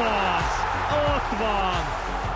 az! Ott van!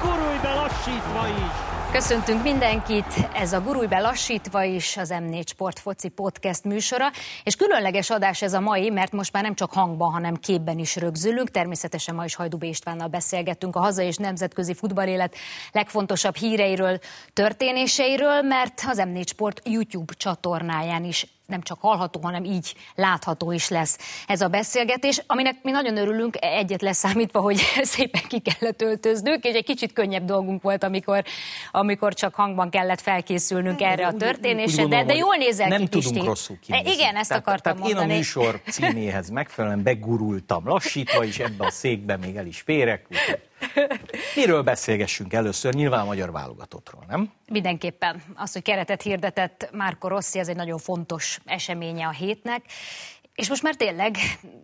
Gurulj be lassítva is! Köszöntünk mindenkit, ez a Gurulj be lassítva is az M4 Sport Foci Podcast műsora, és különleges adás ez a mai, mert most már nem csak hangban, hanem képben is rögzülünk. Természetesen ma is Hajdubé Istvánnal beszélgettünk a hazai és nemzetközi futballélet legfontosabb híreiről, történéseiről, mert az M4 Sport YouTube csatornáján is nem csak hallható, hanem így látható is lesz ez a beszélgetés, aminek mi nagyon örülünk, egyet leszámítva, hogy szépen ki kellett öltöznünk, és egy kicsit könnyebb dolgunk volt, amikor, amikor csak hangban kellett felkészülnünk hát, erre a történésre, de, de jól nézel nem ki, tudunk Pisti. rosszul kinézni. Igen, ezt tehát, akartam tehát mondani. én a műsor címéhez megfelelően begurultam lassítva, és ebbe a székbe még el is férek. Úgyhogy Miről beszélgessünk először? Nyilván a magyar válogatottról, nem? Mindenképpen. Az, hogy keretet hirdetett Márko Rossi, ez egy nagyon fontos eseménye a hétnek, és most már tényleg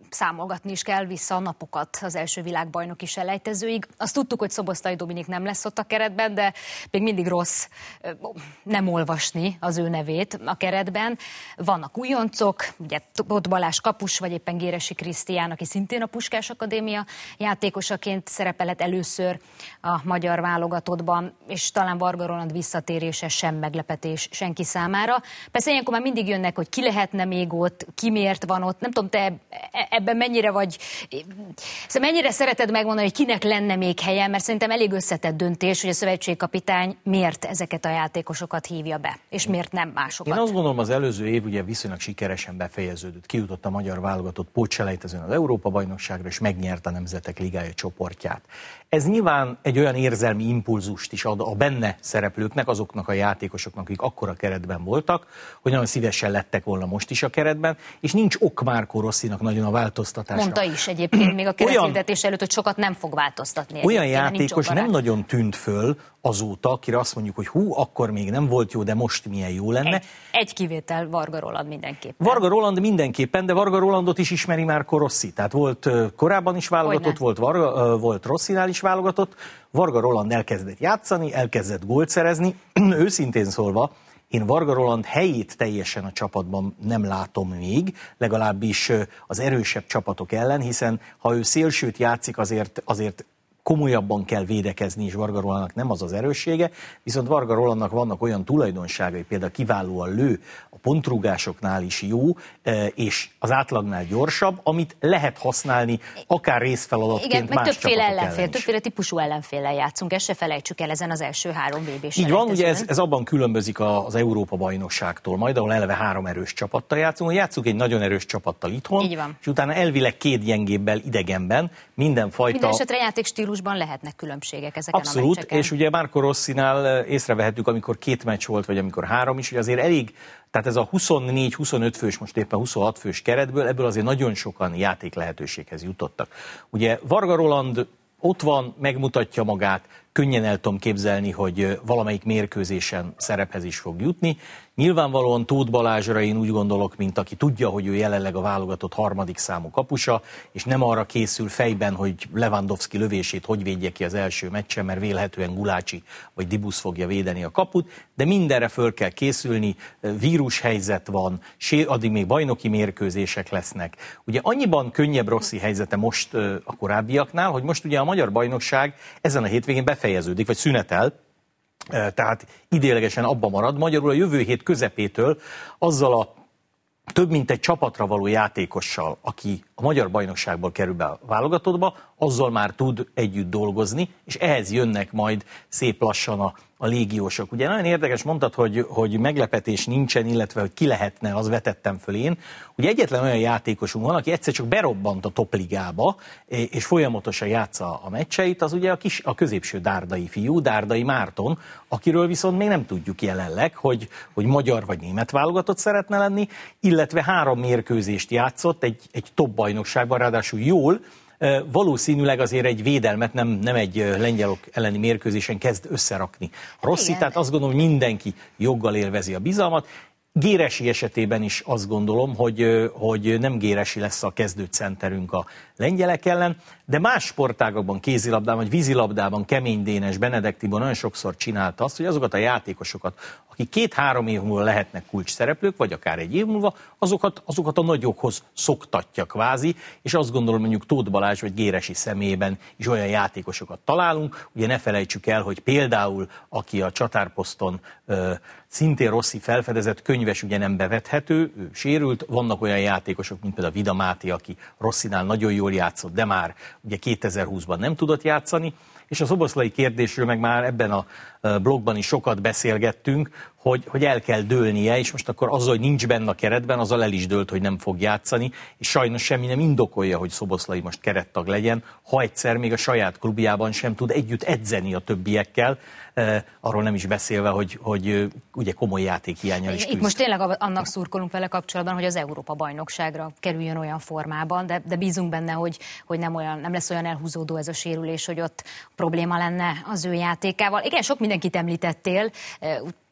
számolgatni is kell vissza a napokat az első világbajnoki selejtezőig. Azt tudtuk, hogy Szobosztai Dominik nem lesz ott a keretben, de még mindig rossz nem olvasni az ő nevét a keretben. Vannak újoncok, ugye ott Balázs Kapus, vagy éppen Géresi Krisztián, aki szintén a Puskás Akadémia játékosaként szerepelett először a magyar válogatottban, és talán Varga Roland visszatérése sem meglepetés senki számára. Persze ilyenkor már mindig jönnek, hogy ki lehetne még ott, ki miért van ott. Nem tudom, te ebben mennyire vagy, szóval mennyire szereted megmondani, hogy kinek lenne még helye, mert szerintem elég összetett döntés, hogy a szövetségkapitány miért ezeket a játékosokat hívja be, és miért nem másokat. Én azt gondolom, az előző év ugye viszonylag sikeresen befejeződött. Kijutott a magyar válogatott pótselejtezőn az Európa-bajnokságra, és megnyerte a Nemzetek Ligája csoportját. Ez nyilván egy olyan érzelmi impulzust is ad a benne szereplőknek, azoknak a játékosoknak, akik akkora keretben voltak, hogy nagyon szívesen lettek volna most is a keretben, és nincs ok Márko Rosszinak nagyon a változtatásra. Mondta is egyébként még a kerethirdetés előtt, hogy sokat nem fog változtatni. Olyan játékos nem nagyon tűnt föl azóta, akire azt mondjuk, hogy hú, akkor még nem volt jó, de most milyen jó lenne. Egy, egy kivétel Varga Roland mindenképpen. Varga Roland mindenképpen, de Varga Rolandot is ismeri már Rossi. Tehát volt korábban is válogatott, volt, Varga, volt Rosszinál is válogatott. Varga Roland elkezdett játszani, elkezdett gólt szerezni. Őszintén szólva, én Varga Roland helyét teljesen a csapatban nem látom még, legalábbis az erősebb csapatok ellen, hiszen ha ő szélsőt játszik, azért, azért komolyabban kell védekezni, és Varga Rolandnak nem az az erőssége, viszont Varga Rolandnak vannak olyan tulajdonságai, például kiválóan lő, a pontrúgásoknál is jó, és az átlagnál gyorsabb, amit lehet használni akár részfeladatként Igen, meg többféle ellenfél, ellen többféle típusú ellenféllel játszunk, ezt se felejtsük el ezen az első három vb Így van, ugye ez, ez abban különbözik az Európa bajnokságtól, majd ahol eleve három erős csapattal játszunk, játszunk egy nagyon erős csapattal itthon, és utána elvileg két gyengébbel idegenben, mindenfajta... Minden esetre játékstílusban lehetnek különbségek ezeken Abszolút, a meccseken. és ugye Marco Rossinál észrevehettük, amikor két meccs volt, vagy amikor három is, hogy azért elég, tehát ez a 24-25 fős, most éppen 26 fős keretből, ebből azért nagyon sokan játék lehetőséghez jutottak. Ugye Varga Roland ott van, megmutatja magát, könnyen el tudom képzelni, hogy valamelyik mérkőzésen szerephez is fog jutni. Nyilvánvalóan Tóth Balázsra én úgy gondolok, mint aki tudja, hogy ő jelenleg a válogatott harmadik számú kapusa, és nem arra készül fejben, hogy Lewandowski lövését hogy védje ki az első meccsen, mert vélhetően Gulácsi vagy Dibusz fogja védeni a kaput, de mindenre föl kell készülni, vírushelyzet van, addig még bajnoki mérkőzések lesznek. Ugye annyiban könnyebb Rossi helyzete most a korábbiaknál, hogy most ugye a magyar bajnokság ezen a hétvégén befejeződik, vagy szünetel, tehát idélegesen abba marad. Magyarul a jövő hét közepétől azzal a több mint egy csapatra való játékossal, aki a magyar bajnokságból kerül be a válogatottba, azzal már tud együtt dolgozni, és ehhez jönnek majd szép lassan a, a légiósok. Ugye nagyon érdekes mondtad, hogy, hogy meglepetés nincsen, illetve hogy ki lehetne, az vetettem föl én. Ugye egyetlen olyan játékosunk van, aki egyszer csak berobbant a topligába, és folyamatosan játsza a meccseit, az ugye a, kis, a középső dárdai fiú, Dárdai Márton, akiről viszont még nem tudjuk jelenleg, hogy, hogy magyar vagy német válogatott szeretne lenni, illetve három mérkőzést játszott egy, egy top bajnokságban, ráadásul jól, valószínűleg azért egy védelmet nem, nem egy lengyelok elleni mérkőzésen kezd összerakni. Rossi, Igen. tehát azt gondolom, hogy mindenki joggal élvezi a bizalmat. Géresi esetében is azt gondolom, hogy, hogy nem Géresi lesz a kezdőcenterünk a lengyelek ellen, de más sportágakban, kézilabdában vagy vízilabdában Kemény Dénes, Benedek Tibor nagyon sokszor csinálta azt, hogy azokat a játékosokat, akik két-három év múlva lehetnek kulcs szereplők, vagy akár egy év múlva, azokat, azokat a nagyokhoz szoktatja kvázi, és azt gondolom mondjuk Tóth Balázs vagy Géresi szemében is olyan játékosokat találunk. Ugye ne felejtsük el, hogy például aki a csatárposzton szintén Rossi felfedezett, könyves ugye nem bevethető, ő sérült, vannak olyan játékosok, mint például Vida Máté, aki Rossinál nagyon jól játszott, de már ugye 2020-ban nem tudott játszani, és a szoboszlai kérdésről meg már ebben a blogban is sokat beszélgettünk, hogy, hogy el kell dőlnie, és most akkor az, hogy nincs benne a keretben, azzal el is dőlt, hogy nem fog játszani, és sajnos semmi nem indokolja, hogy Szoboszlai most kerettag legyen, ha egyszer még a saját klubjában sem tud együtt edzeni a többiekkel, arról nem is beszélve, hogy, hogy ugye komoly játékhiányal is küzd. Itt most tényleg annak szurkolunk vele kapcsolatban, hogy az Európa bajnokságra kerüljön olyan formában, de, de bízunk benne, hogy, hogy nem, olyan, nem lesz olyan elhúzódó ez a sérülés, hogy ott probléma lenne az ő játékával. Igen, sok mindenkit említettél,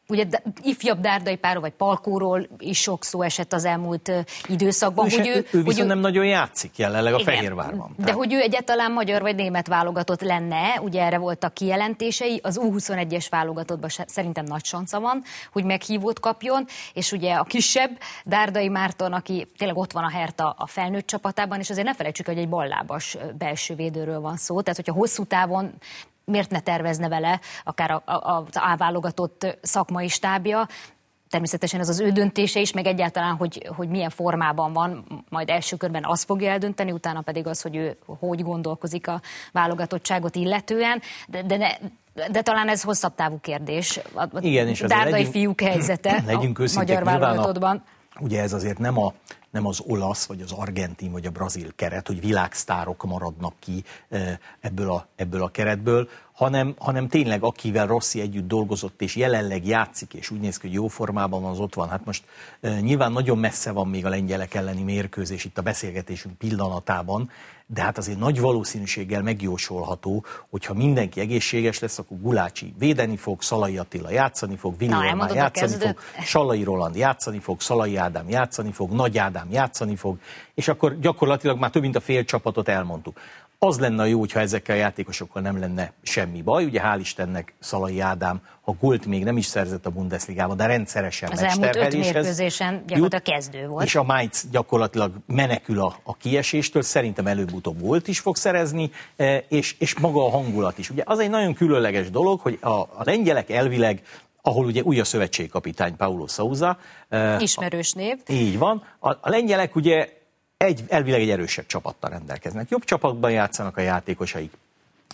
ugye ifjabb Dárdai Páról vagy Palkóról is sok szó esett az elmúlt időszakban. Ő, hogy ő, ő, ő viszont ő, nem nagyon játszik jelenleg a igen, Fehérvárban. De tehát. hogy ő egyáltalán magyar vagy német válogatott lenne, ugye erre voltak kijelentései, az U21-es válogatottban szerintem nagy sanca van, hogy meghívót kapjon, és ugye a kisebb Dárdai Márton, aki tényleg ott van a Herta a felnőtt csapatában, és azért ne felejtsük, hogy egy ballábas belső védőről van szó, tehát hogyha hosszú távon miért ne tervezne vele akár a, a, az áválogatott szakmai stábja, természetesen ez az ő döntése is, meg egyáltalán, hogy, hogy milyen formában van, majd első körben azt fogja eldönteni, utána pedig az, hogy ő hogy gondolkozik a válogatottságot illetően, de, de, ne, de talán ez hosszabb távú kérdés. A Igen, és Dárdai legyünk, fiúk helyzete legyünk a magyar válogatottban. Ugye ez azért nem a nem az olasz, vagy az argentin, vagy a brazil keret, hogy világsztárok maradnak ki ebből a, ebből a keretből, hanem, hanem tényleg akivel Rossi együtt dolgozott, és jelenleg játszik, és úgy néz ki, hogy jó formában az ott van. Hát most nyilván nagyon messze van még a lengyelek elleni mérkőzés itt a beszélgetésünk pillanatában, de hát azért nagy valószínűséggel megjósolható, hogyha mindenki egészséges lesz, akkor Gulácsi védeni fog, Szalai Attila játszani fog, Vili játszani fog, Salai Roland játszani fog, Szalai Ádám játszani fog, Nagy Ádám játszani fog, és akkor gyakorlatilag már több mint a fél csapatot elmondtuk. Az lenne a jó, hogyha ezekkel a játékosokkal nem lenne semmi baj. Ugye hál' Istennek Szalai Ádám, ha gólt még nem is szerzett a Bundesligában, de rendszeresen Az elmúlt öt mérkőzésen gyakorlatilag kezdő volt. És a Mainz gyakorlatilag menekül a, a kieséstől, szerintem előbb-utóbb gólt is fog szerezni, e, és, és maga a hangulat is. Ugye az egy nagyon különleges dolog, hogy a, a lengyelek elvileg ahol ugye új a szövetségkapitány Paulo Souza. E, Ismerős név. Így van. A, a lengyelek ugye egy, elvileg egy erősebb csapattal rendelkeznek. Jobb csapatban játszanak a játékosaik.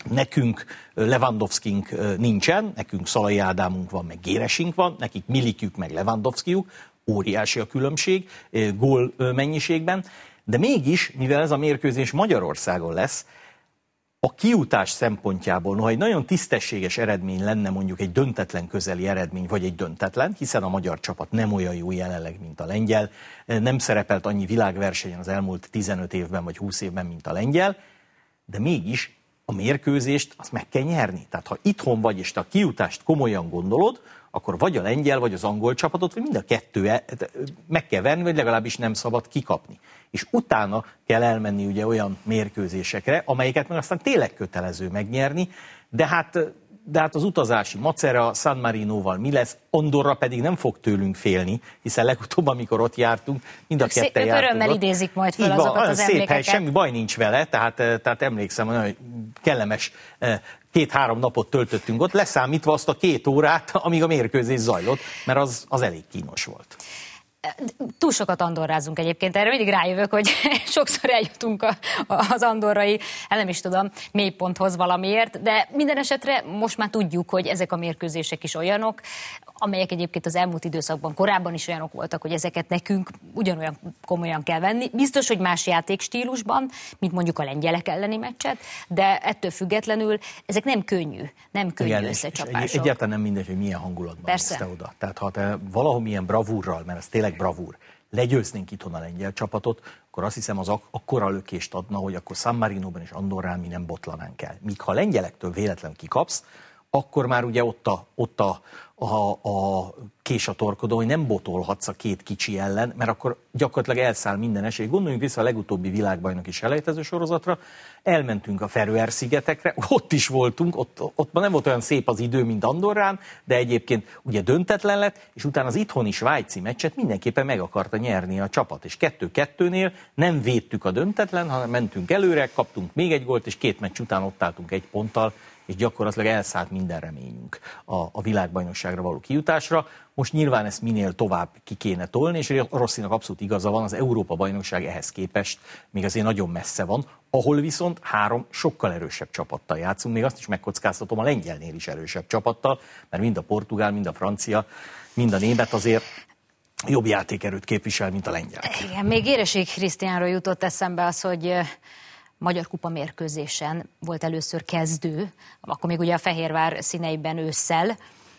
Nekünk Lewandowskink nincsen, nekünk Szalai Ádámunk van, meg Géresink van, nekik Milikük, meg Lewandowskiuk, óriási a különbség gól mennyiségben, de mégis, mivel ez a mérkőzés Magyarországon lesz, a kiutás szempontjából, noha egy nagyon tisztességes eredmény lenne mondjuk egy döntetlen közeli eredmény, vagy egy döntetlen, hiszen a magyar csapat nem olyan jó jelenleg, mint a lengyel, nem szerepelt annyi világversenyen az elmúlt 15 évben vagy 20 évben, mint a lengyel, de mégis a mérkőzést azt meg kell nyerni. Tehát ha itthon vagy, és te a kiutást komolyan gondolod, akkor vagy a lengyel, vagy az angol csapatot, vagy mind a kettő e- meg kell venni, vagy legalábbis nem szabad kikapni. És utána kell elmenni ugye olyan mérkőzésekre, amelyeket meg aztán tényleg kötelező megnyerni, de hát de hát az utazási macera San Marinoval mi lesz, Andorra pedig nem fog tőlünk félni, hiszen legutóbb, amikor ott jártunk, mind a ketten jártunk. Örömmel ott. idézik majd fel azokat van, az szép emlékeket. hely, semmi baj nincs vele, tehát, tehát emlékszem, hogy kellemes két-három napot töltöttünk ott, leszámítva azt a két órát, amíg a mérkőzés zajlott, mert az, az elég kínos volt. Túl sokat andorrázunk egyébként, erre mindig rájövök, hogy sokszor eljutunk a, a, az andorrai, hát nem is tudom, mélyponthoz valamiért, de minden esetre most már tudjuk, hogy ezek a mérkőzések is olyanok, amelyek egyébként az elmúlt időszakban korábban is olyanok voltak, hogy ezeket nekünk ugyanolyan komolyan kell venni. Biztos, hogy más játékstílusban, mint mondjuk a lengyelek elleni meccset, de ettől függetlenül ezek nem könnyű, nem könnyű Igen, összecsapások. Egyáltalán nem mindegy, hogy milyen hangulatban Persze. te oda. Tehát ha te valahol milyen bravúrral, mert ez tényleg bravúr, legyőznénk itthon a lengyel csapatot, akkor azt hiszem az ak- akkora lökést adna, hogy akkor San Marino-ban és Andorrán mi nem botlanánk el. Míg ha lengyelektől véletlenül kikapsz, akkor már ugye ott a, ott a, a, a kés a torkodon, hogy nem botolhatsz a két kicsi ellen, mert akkor gyakorlatilag elszáll minden esély. Gondoljunk vissza a legutóbbi világbajnoki selejtező sorozatra, elmentünk a Feröer-szigetekre, ott is voltunk, ott, ott nem volt olyan szép az idő, mint Andorrán, de egyébként ugye döntetlen lett, és utána az itthoni svájci meccset mindenképpen meg akarta nyerni a csapat, és kettő-kettőnél nem védtük a döntetlen, hanem mentünk előre, kaptunk még egy gólt, és két meccs után ott álltunk egy ponttal, és gyakorlatilag elszállt minden reményünk a, a világbajnokságra való kijutásra. Most nyilván ezt minél tovább ki kéne tolni, és Rosszinak abszolút igaza van, az Európa-bajnokság ehhez képest még azért nagyon messze van, ahol viszont három sokkal erősebb csapattal játszunk, még azt is megkockáztatom a lengyelnél is erősebb csapattal, mert mind a portugál, mind a francia, mind a német azért jobb játékerőt képvisel, mint a lengyel. Igen, még Éreség Krisztiánról jutott eszembe az, hogy Magyar Kupa mérkőzésen volt először kezdő, akkor még ugye a Fehérvár színeiben ősszel,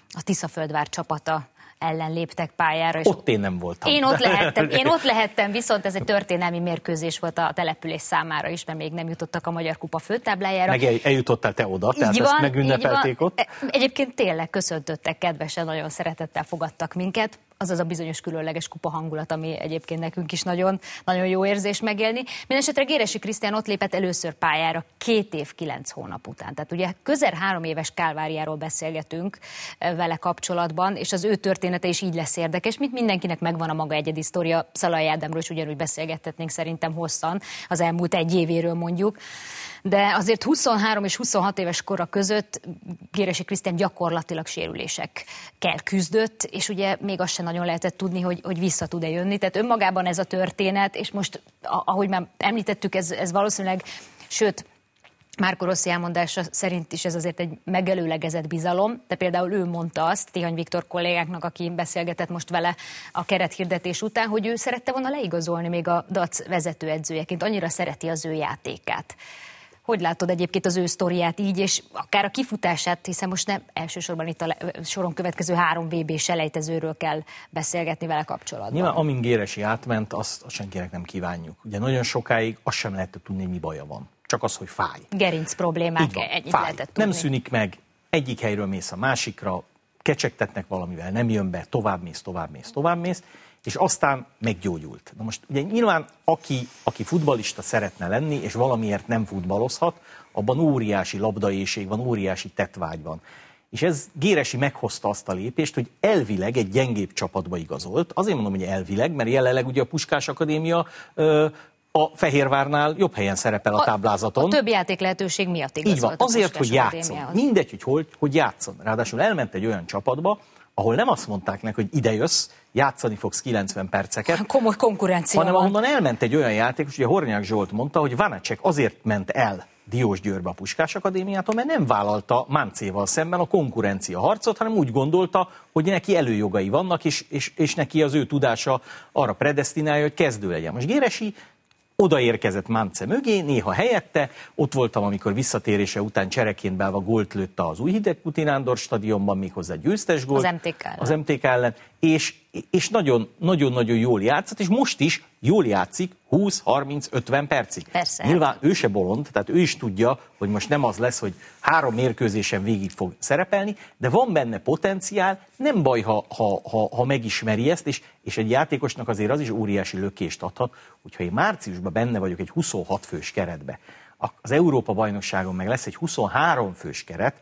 a Tiszaföldvár csapata ellen léptek pályára. És ott én nem voltam. Én ott lehettem, én ott lehettem, viszont ez egy történelmi mérkőzés volt a település számára is, mert még nem jutottak a Magyar Kupa főtáblájára. Meg eljutottál te oda, tehát így van, ezt megünnepelték ott? E, egyébként tényleg köszöntöttek kedvesen, nagyon szeretettel fogadtak minket az az a bizonyos különleges kupa hangulat, ami egyébként nekünk is nagyon, nagyon jó érzés megélni. Mindenesetre Géresi Krisztián ott lépett először pályára két év, kilenc hónap után. Tehát ugye közel három éves kálváriáról beszélgetünk eh, vele kapcsolatban, és az ő története is így lesz érdekes, mint mindenkinek megvan a maga egyedi sztoria. Szalai Ádámról is ugyanúgy beszélgethetnénk szerintem hosszan, az elmúlt egy évéről mondjuk de azért 23 és 26 éves kora között Géresi Krisztián gyakorlatilag sérülésekkel küzdött, és ugye még azt sem nagyon lehetett tudni, hogy, hogy vissza tud-e jönni. Tehát önmagában ez a történet, és most, ahogy már említettük, ez, ez valószínűleg, sőt, Márko Rossi elmondása szerint is ez azért egy megelőlegezett bizalom, de például ő mondta azt, Tihany Viktor kollégáknak, aki beszélgetett most vele a kerethirdetés után, hogy ő szerette volna leigazolni még a DAC vezetőedzőjeként, annyira szereti az ő játékát. Hogy látod egyébként az ő sztoriát így, és akár a kifutását, hiszen most nem elsősorban itt a soron következő három VB selejtezőről kell beszélgetni vele kapcsolatban. Nyilván amin Géresi átment, azt, azt senkinek nem kívánjuk. Ugye nagyon sokáig azt sem lehetett tudni, hogy mi baja van. Csak az, hogy fáj. Gerinc problémák, van, ennyit fáj. lehetett tudni. Nem szűnik meg, egyik helyről mész a másikra, kecsegtetnek valamivel, nem jön be, tovább mész, tovább mész, tovább mész, és aztán meggyógyult. Na most ugye nyilván aki, aki futbalista szeretne lenni, és valamiért nem futballozhat, abban óriási labdaéség van, óriási tetvágy van. És ez Géresi meghozta azt a lépést, hogy elvileg egy gyengébb csapatba igazolt. Azért mondom, hogy elvileg, mert jelenleg ugye a Puskás Akadémia ö, a Fehérvárnál jobb helyen szerepel a táblázaton. A, a több játék lehetőség miatt igazolt. Így van, azért, hogy játszon. Mindegy, hogy, hogy, hogy játszon. Ráadásul elment egy olyan csapatba, ahol nem azt mondták neki, hogy ide jössz, játszani fogsz 90 perceket. Komoly konkurencia Hanem van. ahonnan elment egy olyan játékos, ugye Hornyák Zsolt mondta, hogy Vanacek azért ment el Diós Győrbe a Puskás Akadémiától, mert nem vállalta Máncéval szemben a konkurencia harcot, hanem úgy gondolta, hogy neki előjogai vannak, és, és, és neki az ő tudása arra predestinálja, hogy kezdő legyen. Most Géresi odaérkezett Mance mögé, néha helyette, ott voltam, amikor visszatérése után csereként belva gólt lőtte az új hideg Putinándor stadionban, méghozzá győztes gólt. Az MTK ellen. Az MTK ellen, és, és nagyon-nagyon jól játszott, és most is jól játszik 20-30-50 percig. Persze. Nyilván ő se bolond, tehát ő is tudja, hogy most nem az lesz, hogy három mérkőzésen végig fog szerepelni, de van benne potenciál, nem baj, ha, ha, ha, ha megismeri ezt, és, és egy játékosnak azért az is óriási lökést adhat, hogyha én márciusban benne vagyok egy 26 fős keretbe, az Európa-bajnokságon meg lesz egy 23 fős keret,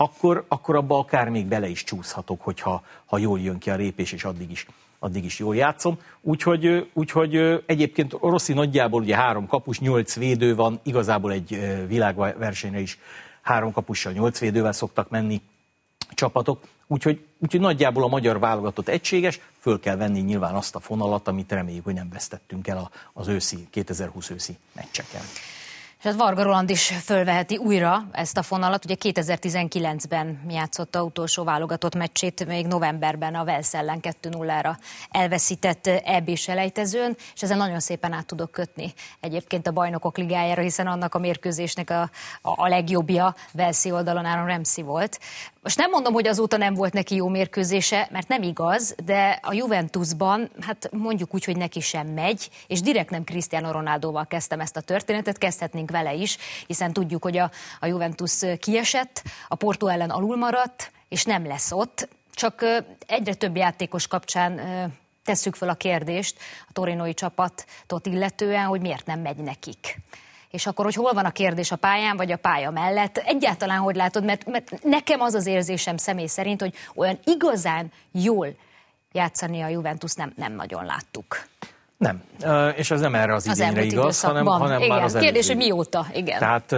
akkor, akkor abba akár még bele is csúszhatok, hogyha ha jól jön ki a lépés, és addig is, addig is jól játszom. Úgyhogy, úgyhogy egyébként Rossi nagyjából ugye három kapus, nyolc védő van, igazából egy világversenyre is három kapussal, nyolc védővel szoktak menni csapatok. Úgyhogy, úgyhogy nagyjából a magyar válogatott egységes, föl kell venni nyilván azt a fonalat, amit reméljük, hogy nem vesztettünk el az őszi, 2020 őszi meccseken. És hát Varga Roland is fölveheti újra ezt a fonalat. Ugye 2019-ben játszotta utolsó válogatott meccsét, még novemberben a Velsz ellen 2-0-ra elveszített eb selejtezőn, és ezzel nagyon szépen át tudok kötni egyébként a bajnokok ligájára, hiszen annak a mérkőzésnek a, a, a legjobbja Velszi oldalon Áron Remszi volt. Most nem mondom, hogy azóta nem volt neki jó mérkőzése, mert nem igaz, de a Juventusban, hát mondjuk úgy, hogy neki sem megy, és direkt nem Cristiano Ronaldoval kezdtem ezt a történetet, kezdhetnénk vele is, hiszen tudjuk, hogy a, a Juventus kiesett, a Porto ellen alul maradt, és nem lesz ott, csak egyre több játékos kapcsán tesszük fel a kérdést a torinoi csapatot illetően, hogy miért nem megy nekik és akkor, hogy hol van a kérdés a pályán, vagy a pálya mellett, egyáltalán hogy látod, mert, mert nekem az az érzésem személy szerint, hogy olyan igazán jól játszani a Juventus nem, nem nagyon láttuk. Nem, és ez nem erre az, az igényre igaz, hanem, hanem igen. már az Kérdés, hogy mióta, igen. Tehát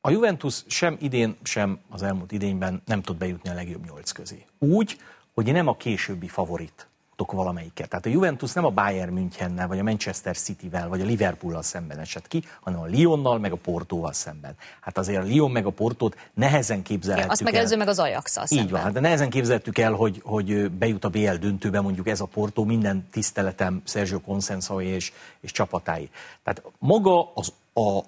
a Juventus sem idén, sem az elmúlt idényben nem tud bejutni a legjobb nyolc közé. Úgy, hogy nem a későbbi favorit valamelyiket. Tehát a Juventus nem a Bayern Münchennel, vagy a Manchester Cityvel, vagy a Liverpoollal szemben esett ki, hanem a Lyonnal, meg a Portóval szemben. Hát azért a Lyon meg a Portót nehezen képzelhetjük Azt megelőző meg az ajax szemben. Így van, hát de nehezen képzelhetük el, hogy, hogy bejut a BL döntőbe mondjuk ez a Portó, minden tiszteletem Sergio Consenszai és, és csapatái. Tehát maga az a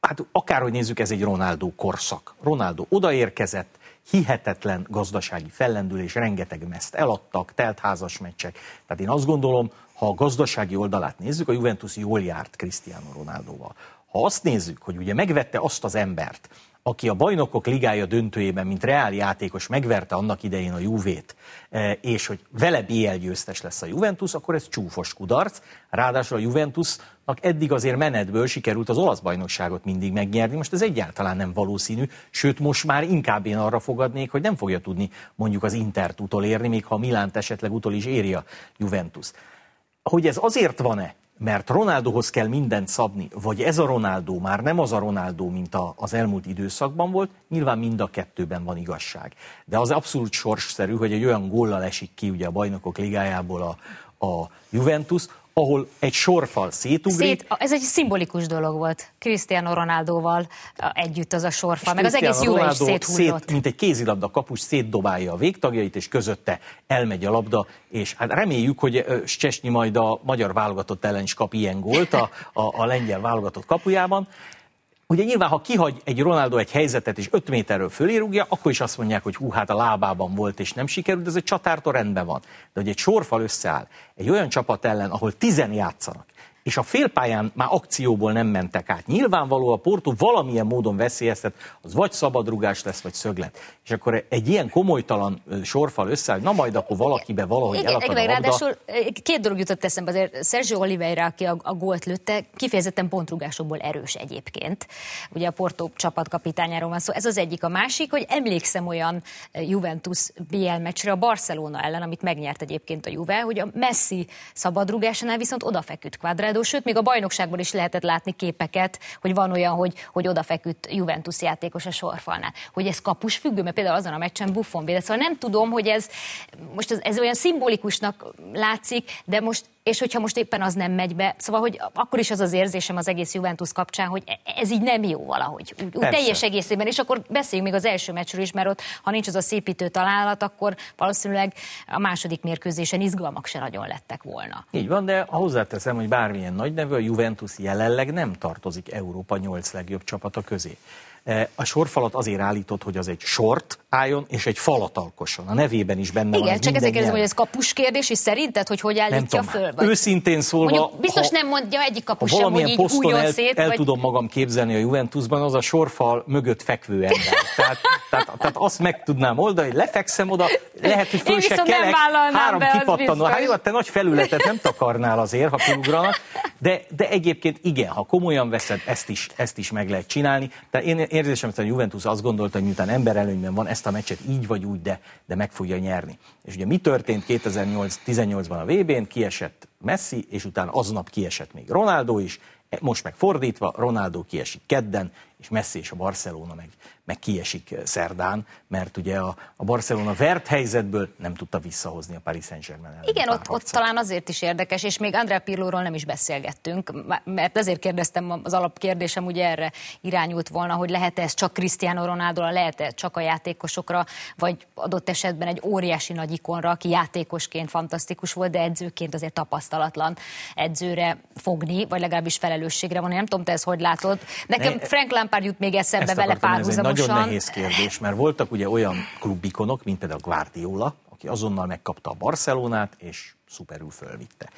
hát akárhogy nézzük, ez egy Ronaldo korszak. Ronaldo odaérkezett, hihetetlen gazdasági fellendülés, rengeteg meszt eladtak, teltházas meccsek. Tehát én azt gondolom, ha a gazdasági oldalát nézzük, a Juventus jól járt Cristiano Ronaldoval. Ha azt nézzük, hogy ugye megvette azt az embert, aki a bajnokok ligája döntőjében, mint reál játékos megverte annak idején a Juvét, e, és hogy vele BL győztes lesz a Juventus, akkor ez csúfos kudarc. Ráadásul a Juventusnak eddig azért menetből sikerült az olasz bajnokságot mindig megnyerni, most ez egyáltalán nem valószínű, sőt most már inkább én arra fogadnék, hogy nem fogja tudni mondjuk az Intert utolérni, még ha Milánt esetleg utol is éri a Juventus. Hogy ez azért van-e, mert Ronaldohoz kell mindent szabni, vagy ez a Ronaldo már nem az a Ronaldo, mint a, az elmúlt időszakban volt, nyilván mind a kettőben van igazság. De az abszolút sorsszerű, hogy egy olyan góllal esik ki ugye a bajnokok ligájából a, a Juventus, ahol egy sorfal szétugrik. Szét, ez egy szimbolikus dolog volt Cristiano Ronaldoval együtt az a sorfal, meg az egész Juve is széthullott. Szét, mint egy kézilabda kapus szétdobálja a végtagjait, és közötte elmegy a labda, és hát reméljük, hogy Csesnyi majd a magyar válogatott ellen is kap ilyen gólt a, a, a lengyel válogatott kapujában. Ugye nyilván, ha kihagy egy Ronaldo egy helyzetet, és 5 méterről fölérúgja, akkor is azt mondják, hogy hú, hát a lábában volt, és nem sikerült, de ez egy csatártól rendben van. De hogy egy sorfal összeáll egy olyan csapat ellen, ahol tizen játszanak, és a félpályán már akcióból nem mentek át. Nyilvánvaló a Porto valamilyen módon veszélyeztet, az vagy szabadrugás lesz, vagy szöglet. És akkor egy ilyen komolytalan sorfal összeáll, na majd akkor valakibe valahogy igen, elakad igen, a labda. Ráadásul két dolog jutott eszembe, azért Sergio Oliveira, aki a, a gólt lőtte, kifejezetten pontrugásokból erős egyébként. Ugye a Porto csapatkapitányáról van szó. Ez az egyik. A másik, hogy emlékszem olyan Juventus BL meccsre a Barcelona ellen, amit megnyert egyébként a Juve, hogy a Messi szabadrugásánál viszont odafeküdt Quadrado Ronaldo, sőt, még a bajnokságban is lehetett látni képeket, hogy van olyan, hogy, hogy odafeküdt Juventus játékos a sorfalnál. Hogy ez kapus függő, mert például azon a meccsen Buffon védett. Szóval nem tudom, hogy ez most ez, ez olyan szimbolikusnak látszik, de most és hogyha most éppen az nem megy be, szóval, hogy akkor is az az érzésem az egész Juventus kapcsán, hogy ez így nem jó valahogy, úgy, úgy teljes egészében, és akkor beszéljünk még az első meccsről is, mert ott, ha nincs az a szépítő találat, akkor valószínűleg a második mérkőzésen izgalmak se nagyon lettek volna. Így van, de hozzáteszem, hogy bármilyen nagy nevű, a Juventus jelenleg nem tartozik Európa nyolc legjobb csapata közé. E, a sorfalat azért állított, hogy az egy sort álljon, és egy falat alkosson. A nevében is benne Igen, van. Igen, csak ezért kérdezem, hogy ez kapus kérdés, és szerinted, hogy hogy állítja nem föl? Vagy? Őszintén szólva... Mondjuk biztos ha, nem mondja egyik kapus sem, hogy így újjon el, szét. El vagy... tudom magam képzelni a Juventusban, az a sorfal mögött fekvő ember. tehát, tehát, tehát azt meg tudnám oldani, hogy lefekszem oda, lehet, hogy föl se kelek, három kipattanó. Hát jó, te nagy felületet nem takarnál azért, ha kiugranak, de, de egyébként igen, ha komolyan veszed, ezt is, ezt is meg lehet csinálni. Tehát én érzésem, hogy a Juventus azt gondolta, hogy miután emberelőnyben van, ezt a meccset így vagy úgy, de, de meg fogja nyerni. És ugye mi történt 2018-ban a VB-n? Kiesett Messi, és utána aznap kiesett még Ronaldo is, most meg fordítva, Ronaldo kiesik kedden, és Messi és a Barcelona meg, meg kiesik szerdán, mert ugye a, a Barcelona vert helyzetből nem tudta visszahozni a Paris Saint-Germain ellen. Igen, ott, ott talán azért is érdekes, és még Andrea Pirlóról nem is beszélgettünk, mert azért kérdeztem, az alapkérdésem ugye erre irányult volna, hogy lehet ez csak Cristiano ronaldo lehet -e csak a játékosokra, vagy adott esetben egy óriási nagy ikonra, aki játékosként fantasztikus volt, de edzőként azért tapasztalatlan edzőre fogni, vagy legalábbis felelősségre van. Nem tudom, te ezt hogy látod. Nekem ne, Frank Lampard jut még eszembe vele párhuzamosan. Nagyon nehéz kérdés, mert voltak ugye olyan klubikonok, mint például Guardiola, aki azonnal megkapta a Barcelonát, és szuperül fölvitte.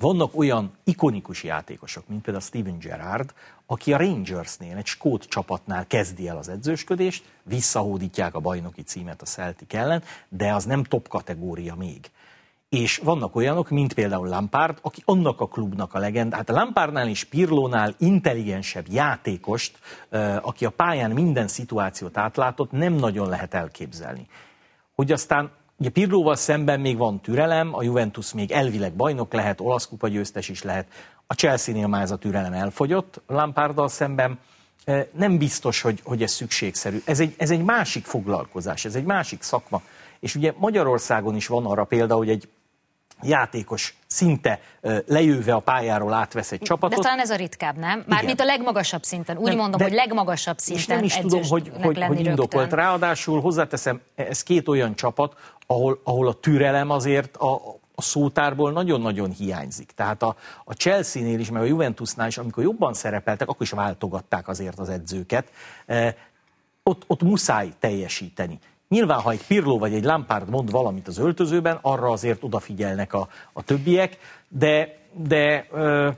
Vannak olyan ikonikus játékosok, mint például Steven Gerrard, aki a Rangersnél, egy skót csapatnál kezdi el az edzősködést, visszahódítják a bajnoki címet a Celtic ellen, de az nem top kategória még. És vannak olyanok, mint például Lampard, aki annak a klubnak a legend. Hát a Lampardnál és Pirlónál intelligensebb játékost, aki a pályán minden szituációt átlátott, nem nagyon lehet elképzelni. Hogy aztán Ugye Pirlóval szemben még van türelem, a Juventus még elvileg bajnok lehet, olasz kupa győztes is lehet. A Chelsea-nél már ez a türelem elfogyott Lampárdal szemben. Nem biztos, hogy, hogy ez szükségszerű. Ez egy, ez egy másik foglalkozás, ez egy másik szakma. És ugye Magyarországon is van arra példa, hogy egy játékos szinte lejöve a pályáról átvesz egy csapatot. De talán ez a ritkább, nem? Mármint a legmagasabb szinten. Úgy nem, mondom, hogy legmagasabb szinten És nem is tudom, hogy, hogy, hogy indokolt. Ráadásul hozzáteszem, ez két olyan csapat, ahol, ahol a türelem azért a, a szótárból nagyon-nagyon hiányzik. Tehát a, a Chelsea-nél is, meg a Juventusnál is, amikor jobban szerepeltek, akkor is váltogatták azért az edzőket. Eh, ott, ott muszáj teljesíteni. Nyilván, ha egy Pirló vagy egy Lampard mond valamit az öltözőben, arra azért odafigyelnek a, a többiek, de, de ö,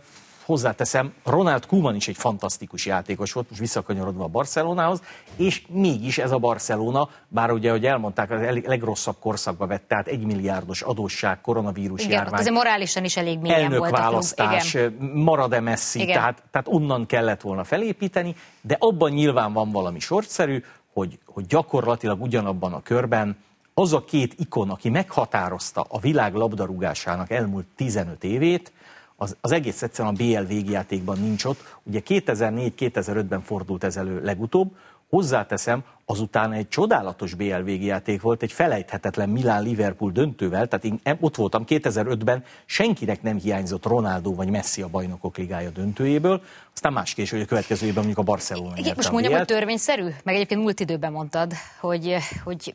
hozzáteszem, Ronald Koeman is egy fantasztikus játékos volt, most visszakanyarodva a Barcelonához, és mégis ez a Barcelona, bár ugye, hogy elmondták, a legrosszabb korszakba vett, tehát egy milliárdos adósság, koronavírus Igen, járvány. azért morálisan is elég mélyen volt választás, marad-e Messi, tehát, tehát onnan kellett volna felépíteni, de abban nyilván van valami sortszerű, hogy, hogy gyakorlatilag ugyanabban a körben az a két ikon, aki meghatározta a világ labdarúgásának elmúlt 15 évét, az, az egész egyszerűen a BL végjátékban nincs ott. Ugye 2004-2005-ben fordult ez elő legutóbb, Hozzáteszem, azután egy csodálatos BL végjáték volt, egy felejthetetlen Milán-Liverpool döntővel, tehát én ott voltam 2005-ben, senkinek nem hiányzott Ronaldo vagy Messi a bajnokok ligája döntőjéből, aztán más késő, hogy a következő évben mondjuk a Barcelona Igen, Most mondjam, hogy törvényszerű? Meg egyébként múlt időben mondtad, hogy, hogy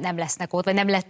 nem lesznek ott, vagy nem lett,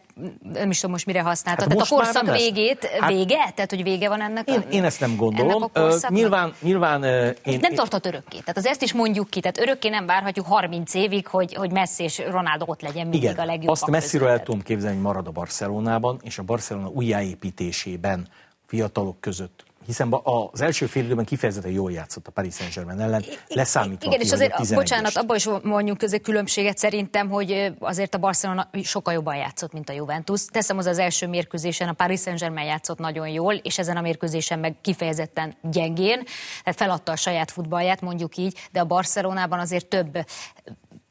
nem is tudom most mire használtad. Hát Tehát a korszak végét, hát, vége? Tehát, hogy vége van ennek? Én, én ezt nem gondolom. Uh, nyilván, nyilván uh, én, nem tartott örökké. Tehát az ezt is mondjuk ki. Tehát örökké nem várhatjuk 30 évig, hogy, hogy Messi és Ronaldo ott legyen mindig Igen, a legjobb. Azt Messiről el tudom képzelni, hogy marad a Barcelonában, és a Barcelona újjáépítésében fiatalok között hiszen az első fél időben kifejezetten jól játszott a Paris Saint-Germain ellen, leszámítva. Igen, és azért, bocsánat, abban is mondjuk közé különbséget szerintem, hogy azért a Barcelona sokkal jobban játszott, mint a Juventus. Teszem az az első mérkőzésen, a Paris Saint-Germain játszott nagyon jól, és ezen a mérkőzésen meg kifejezetten gyengén, tehát feladta a saját futballját, mondjuk így, de a Barcelonában azért több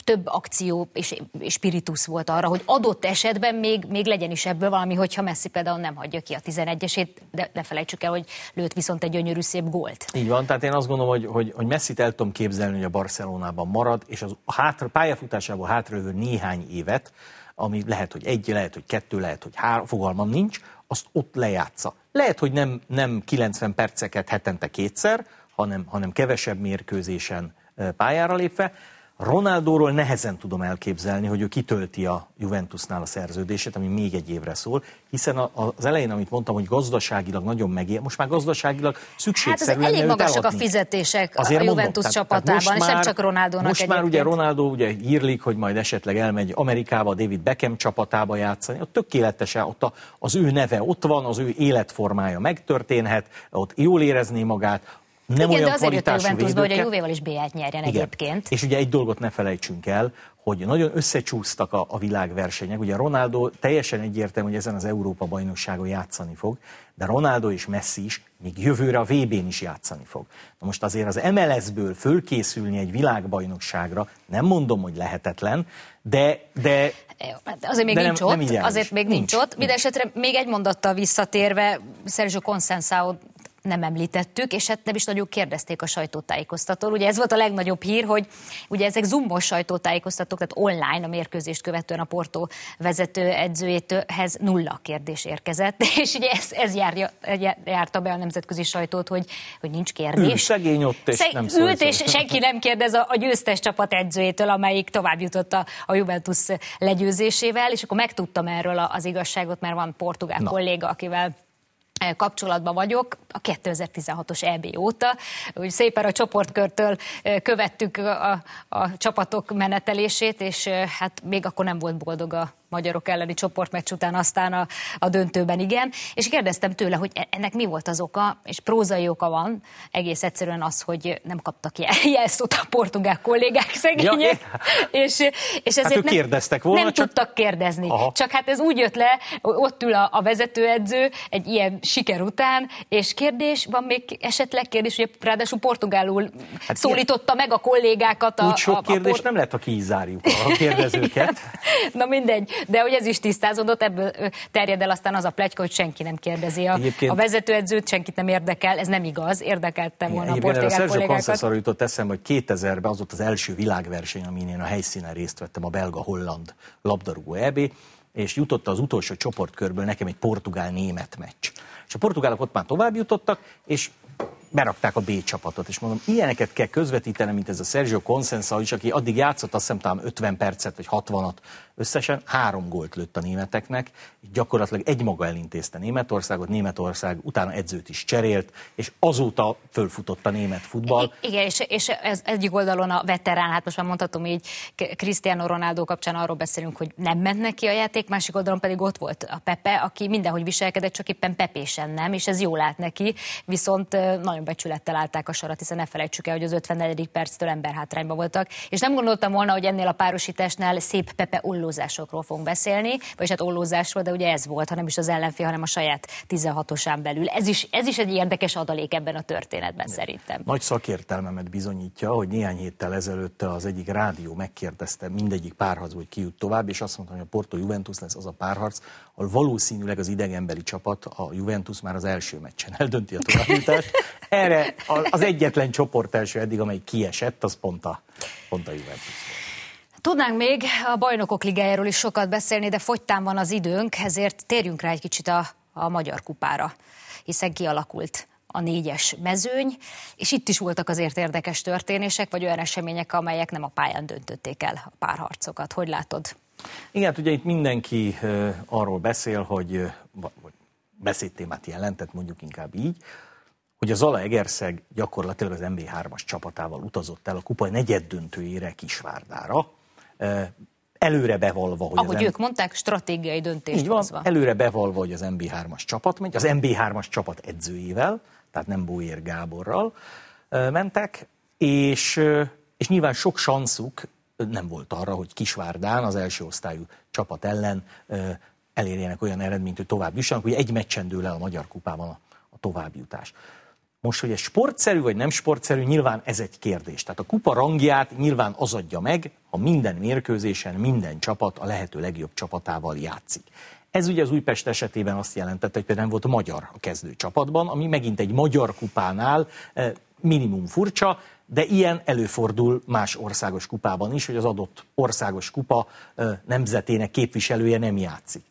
több akció és, és spiritus volt arra, hogy adott esetben még, még legyen is ebből valami, hogyha Messi például nem hagyja ki a 11-esét, de ne felejtsük el, hogy lőtt viszont egy gyönyörű szép gólt. Így van, tehát én azt gondolom, hogy, hogy, hogy Messi-t el tudom képzelni, hogy a Barcelonában marad, és az hátra, pályafutásából hátraövő néhány évet, ami lehet, hogy egy, lehet, hogy kettő, lehet, hogy három, fogalmam nincs, azt ott lejátsza. Lehet, hogy nem, nem 90 perceket hetente kétszer, hanem, hanem kevesebb mérkőzésen pályára lépve, Ronaldóról nehezen tudom elképzelni, hogy ő kitölti a Juventusnál a szerződését, ami még egy évre szól, hiszen az elején, amit mondtam, hogy gazdaságilag nagyon megél, most már gazdaságilag szükségszerű Hát elég magasak a fizetések Azért a Juventus mondom, csapatában, és nem csak Ronaldónak Most egyébként. már ugye Ronaldo ugye hírlik, hogy majd esetleg elmegy Amerikába, David Beckham csapatába játszani, ott tökéletesen, ott az ő neve ott van, az ő életformája megtörténhet, ott jól érezné magát, nem Igen, olyan de azért jött a Juventusba, hogy a Juvéval is B-t nyerjen Igen. egyébként. És ugye egy dolgot ne felejtsünk el, hogy nagyon összecsúsztak a, a világversenyek. Ugye Ronaldo teljesen egyértelmű, hogy ezen az Európa bajnokságon játszani fog, de Ronaldo és Messi is még jövőre a VB-n is játszani fog. Na most azért az MLS-ből fölkészülni egy világbajnokságra, nem mondom, hogy lehetetlen, de, de hát azért még de nincs nem, ott, nem azért még nincs, nincs ott. Mindenesetre még egy mondattal visszatérve, Sergio Consensao nem említettük, és hát nem is nagyon kérdezték a sajtótájékoztatól. Ugye ez volt a legnagyobb hír, hogy ugye ezek zoomos sajtótájékoztatók, tehát online a mérkőzést követően a Porto vezető edzőjéhez nulla kérdés érkezett, és ugye ez, ez járja, járta be a nemzetközi sajtót, hogy, hogy nincs kérdés. Ül szegény ott, és Szeg, nem Ült, és senki nem kérdez a, a győztes csapat edzőjétől, amelyik tovább jutott a, a Juventus legyőzésével, és akkor megtudtam erről az igazságot, mert van portugál Na. kolléga, akivel kapcsolatban vagyok a 2016-os EB óta. Úgy szépen a csoportkörtől követtük a, a csapatok menetelését, és hát még akkor nem volt boldog a magyarok elleni csoportmeccs után aztán a, a döntőben igen, és kérdeztem tőle, hogy e- ennek mi volt az oka, és prózai oka van, egész egyszerűen az, hogy nem kaptak jelszót a portugál kollégák szegények, ja, és, és hát ezért hát nem, kérdeztek volna, nem csak... tudtak kérdezni. Aha. Csak hát ez úgy jött le, ott ül a, a vezetőedző egy ilyen siker után, és kérdés, van még esetleg kérdés, hogy ráadásul portugálul hát szólította meg a kollégákat. A, úgy sok a, kérdés a nem lehet, ha kiizárjuk a kérdezőket. Na mindegy, de hogy ez is tisztázódott, ebből terjed el aztán az a pletyka, hogy senki nem kérdezi a, a vezetőedzőt, senkit nem érdekel, ez nem igaz, érdekelte volna Igen, a portugál a kollégákat. arra jutott eszembe, hogy 2000-ben az volt az első világverseny, amin én a helyszínen részt vettem, a belga-holland labdarúgó EB, és jutott az utolsó csoportkörből nekem egy portugál-német meccs. És a portugálok ott már tovább jutottak, és berakták a B csapatot, és mondom, ilyeneket kell közvetíteni, mint ez a Sergio Consensa is, aki addig játszott azt hiszem talán 50 percet vagy 60-at Összesen három gólt lőtt a németeknek, gyakorlatilag egymaga elintézte Németországot, Németország utána edzőt is cserélt, és azóta fölfutott a német futball. I- igen, és, és ez egyik oldalon a veterán, hát most már mondhatom így, Cristiano Ronaldo kapcsán arról beszélünk, hogy nem ment neki a játék, másik oldalon pedig ott volt a Pepe, aki mindenhogy viselkedett, csak éppen pepésen nem, és ez jól állt neki, viszont nagyon becsülettel állták a sarat, hiszen ne felejtsük el, hogy az 54. perctől emberhátrányban voltak, és nem gondoltam volna, hogy ennél a párosításnál szép Pepe ollózásokról fogunk beszélni, vagy hát ollózásról, de ugye ez volt, hanem is az ellenfél, hanem a saját 16-osán belül. Ez is, ez is egy érdekes adalék ebben a történetben szerintem. Nagy szakértelmemet bizonyítja, hogy néhány héttel ezelőtt az egyik rádió megkérdezte mindegyik párharc, hogy ki jut tovább, és azt mondta, hogy a Porto Juventus lesz az a párharc, ahol valószínűleg az idegenbeli csapat, a Juventus már az első meccsen eldönti a továbbjutást. Erre az egyetlen csoport első eddig, amely kiesett, az pont a, pont a Juventus. Tudnánk még a bajnokok ligájáról is sokat beszélni, de fogytán van az időnk, ezért térjünk rá egy kicsit a, a magyar kupára, hiszen kialakult a négyes mezőny, és itt is voltak azért érdekes történések, vagy olyan események, amelyek nem a pályán döntötték el a párharcokat. Hogy látod? Igen, hát ugye itt mindenki arról beszél, hogy beszédtémát jelentett, mondjuk inkább így, hogy a Zala Egerszeg gyakorlatilag az MB3-as csapatával utazott el a kupa negyed döntőjére Kisvárdára, előre bevalva, hogy Ahogy az ők M... mondták, stratégiai döntés Így van, hozva. előre bevalva, hogy az MB3-as csapat megy, az MB3-as csapat edzőjével, tehát nem Bóér Gáborral mentek, és, és nyilván sok sanszuk nem volt arra, hogy Kisvárdán az első osztályú csapat ellen elérjenek olyan eredményt, hogy tovább jussanak, hogy egy meccsen dől el a Magyar Kupában a, a továbbjutás. Most, hogy ez sportszerű vagy nem sportszerű, nyilván ez egy kérdés. Tehát a kupa rangját nyilván az adja meg, ha minden mérkőzésen minden csapat a lehető legjobb csapatával játszik. Ez ugye az Újpest esetében azt jelentette, hogy például nem volt magyar a kezdő csapatban, ami megint egy magyar kupánál minimum furcsa, de ilyen előfordul más országos kupában is, hogy az adott országos kupa nemzetének képviselője nem játszik.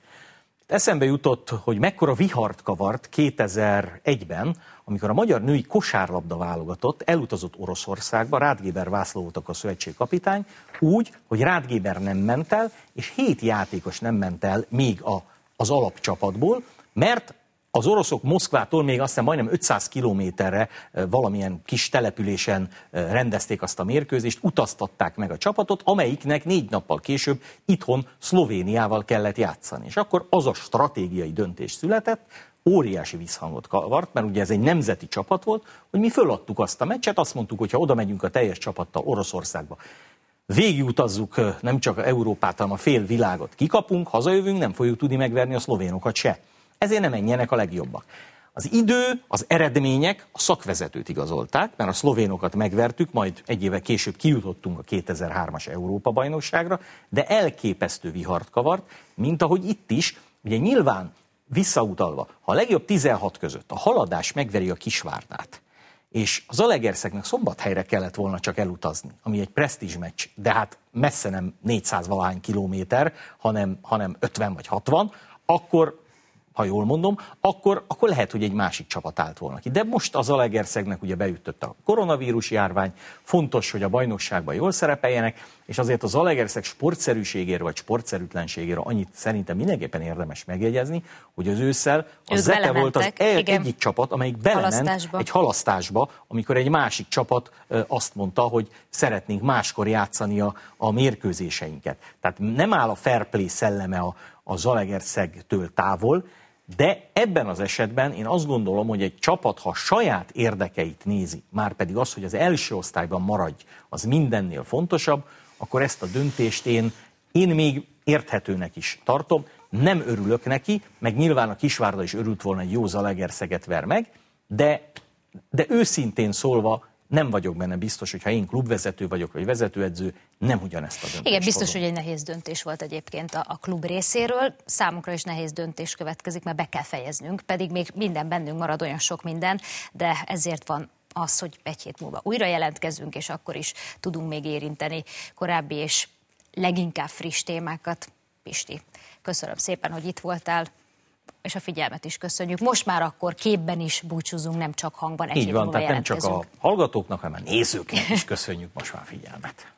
Eszembe jutott, hogy mekkora vihart kavart 2001-ben, amikor a magyar női kosárlabda válogatott elutazott Oroszországba, Rádgéber Vászló volt a szövetségkapitány, úgy, hogy Rádgéber nem ment el, és hét játékos nem ment el még a, az alapcsapatból, mert az oroszok Moszkvától még azt hiszem majdnem 500 kilométerre valamilyen kis településen rendezték azt a mérkőzést, utaztatták meg a csapatot, amelyiknek négy nappal később itthon Szlovéniával kellett játszani. És akkor az a stratégiai döntés született, óriási visszhangot kavart, mert ugye ez egy nemzeti csapat volt, hogy mi föladtuk azt a meccset, azt mondtuk, hogy ha oda megyünk a teljes csapattal Oroszországba, végigutazzuk nem csak Európát, hanem a fél világot kikapunk, hazajövünk, nem fogjuk tudni megverni a szlovénokat se. Ezért nem menjenek a legjobbak. Az idő, az eredmények a szakvezetőt igazolták, mert a szlovénokat megvertük, majd egy éve később kijutottunk a 2003-as Európa-bajnokságra, de elképesztő vihart kavart, mint ahogy itt is, ugye nyilván visszautalva, ha a legjobb 16 között a haladás megveri a Kisvárdát, és az Alegerszegnek szombathelyre kellett volna csak elutazni, ami egy presztízs meccs, de hát messze nem 400 valahány kilométer, hanem, hanem 50 vagy 60, akkor ha jól mondom, akkor, akkor lehet, hogy egy másik csapat állt volna ki. De most az Alegerszegnek ugye beütött a koronavírus járvány, fontos, hogy a bajnokságban jól szerepeljenek, és azért az Zalaegerszeg sportszerűségéről vagy sportszerűtlenségéről annyit szerintem mindenképpen érdemes megjegyezni, hogy az ősszel a Ők Zete volt az el, igen. egyik csapat, amelyik belement Halasztásba. egy halasztásba, amikor egy másik csapat azt mondta, hogy szeretnénk máskor játszani a, a mérkőzéseinket. Tehát nem áll a fair play szelleme a, a Zalaegerszegtől távol, de ebben az esetben én azt gondolom, hogy egy csapat, ha saját érdekeit nézi, már pedig az, hogy az első osztályban maradj, az mindennél fontosabb, akkor ezt a döntést én, én még érthetőnek is tartom. Nem örülök neki, meg nyilván a Kisvárda is örült volna, egy jó Zalaegerszeget ver meg, de, de őszintén szólva nem vagyok benne biztos, hogy ha én klubvezető vagyok, vagy vezetőedző, nem ugyanezt a döntést Igen, biztos, hozom. hogy egy nehéz döntés volt egyébként a, a klub részéről. Számunkra is nehéz döntés következik, mert be kell fejeznünk, pedig még minden bennünk marad olyan sok minden, de ezért van az, hogy egy hét múlva újra jelentkezünk, és akkor is tudunk még érinteni korábbi és leginkább friss témákat. Pisti, köszönöm szépen, hogy itt voltál, és a figyelmet is köszönjük. Most már akkor képben is búcsúzunk, nem csak hangban. Egy Így van, tehát nem csak a hallgatóknak, hanem a nézőknek is köszönjük most már figyelmet.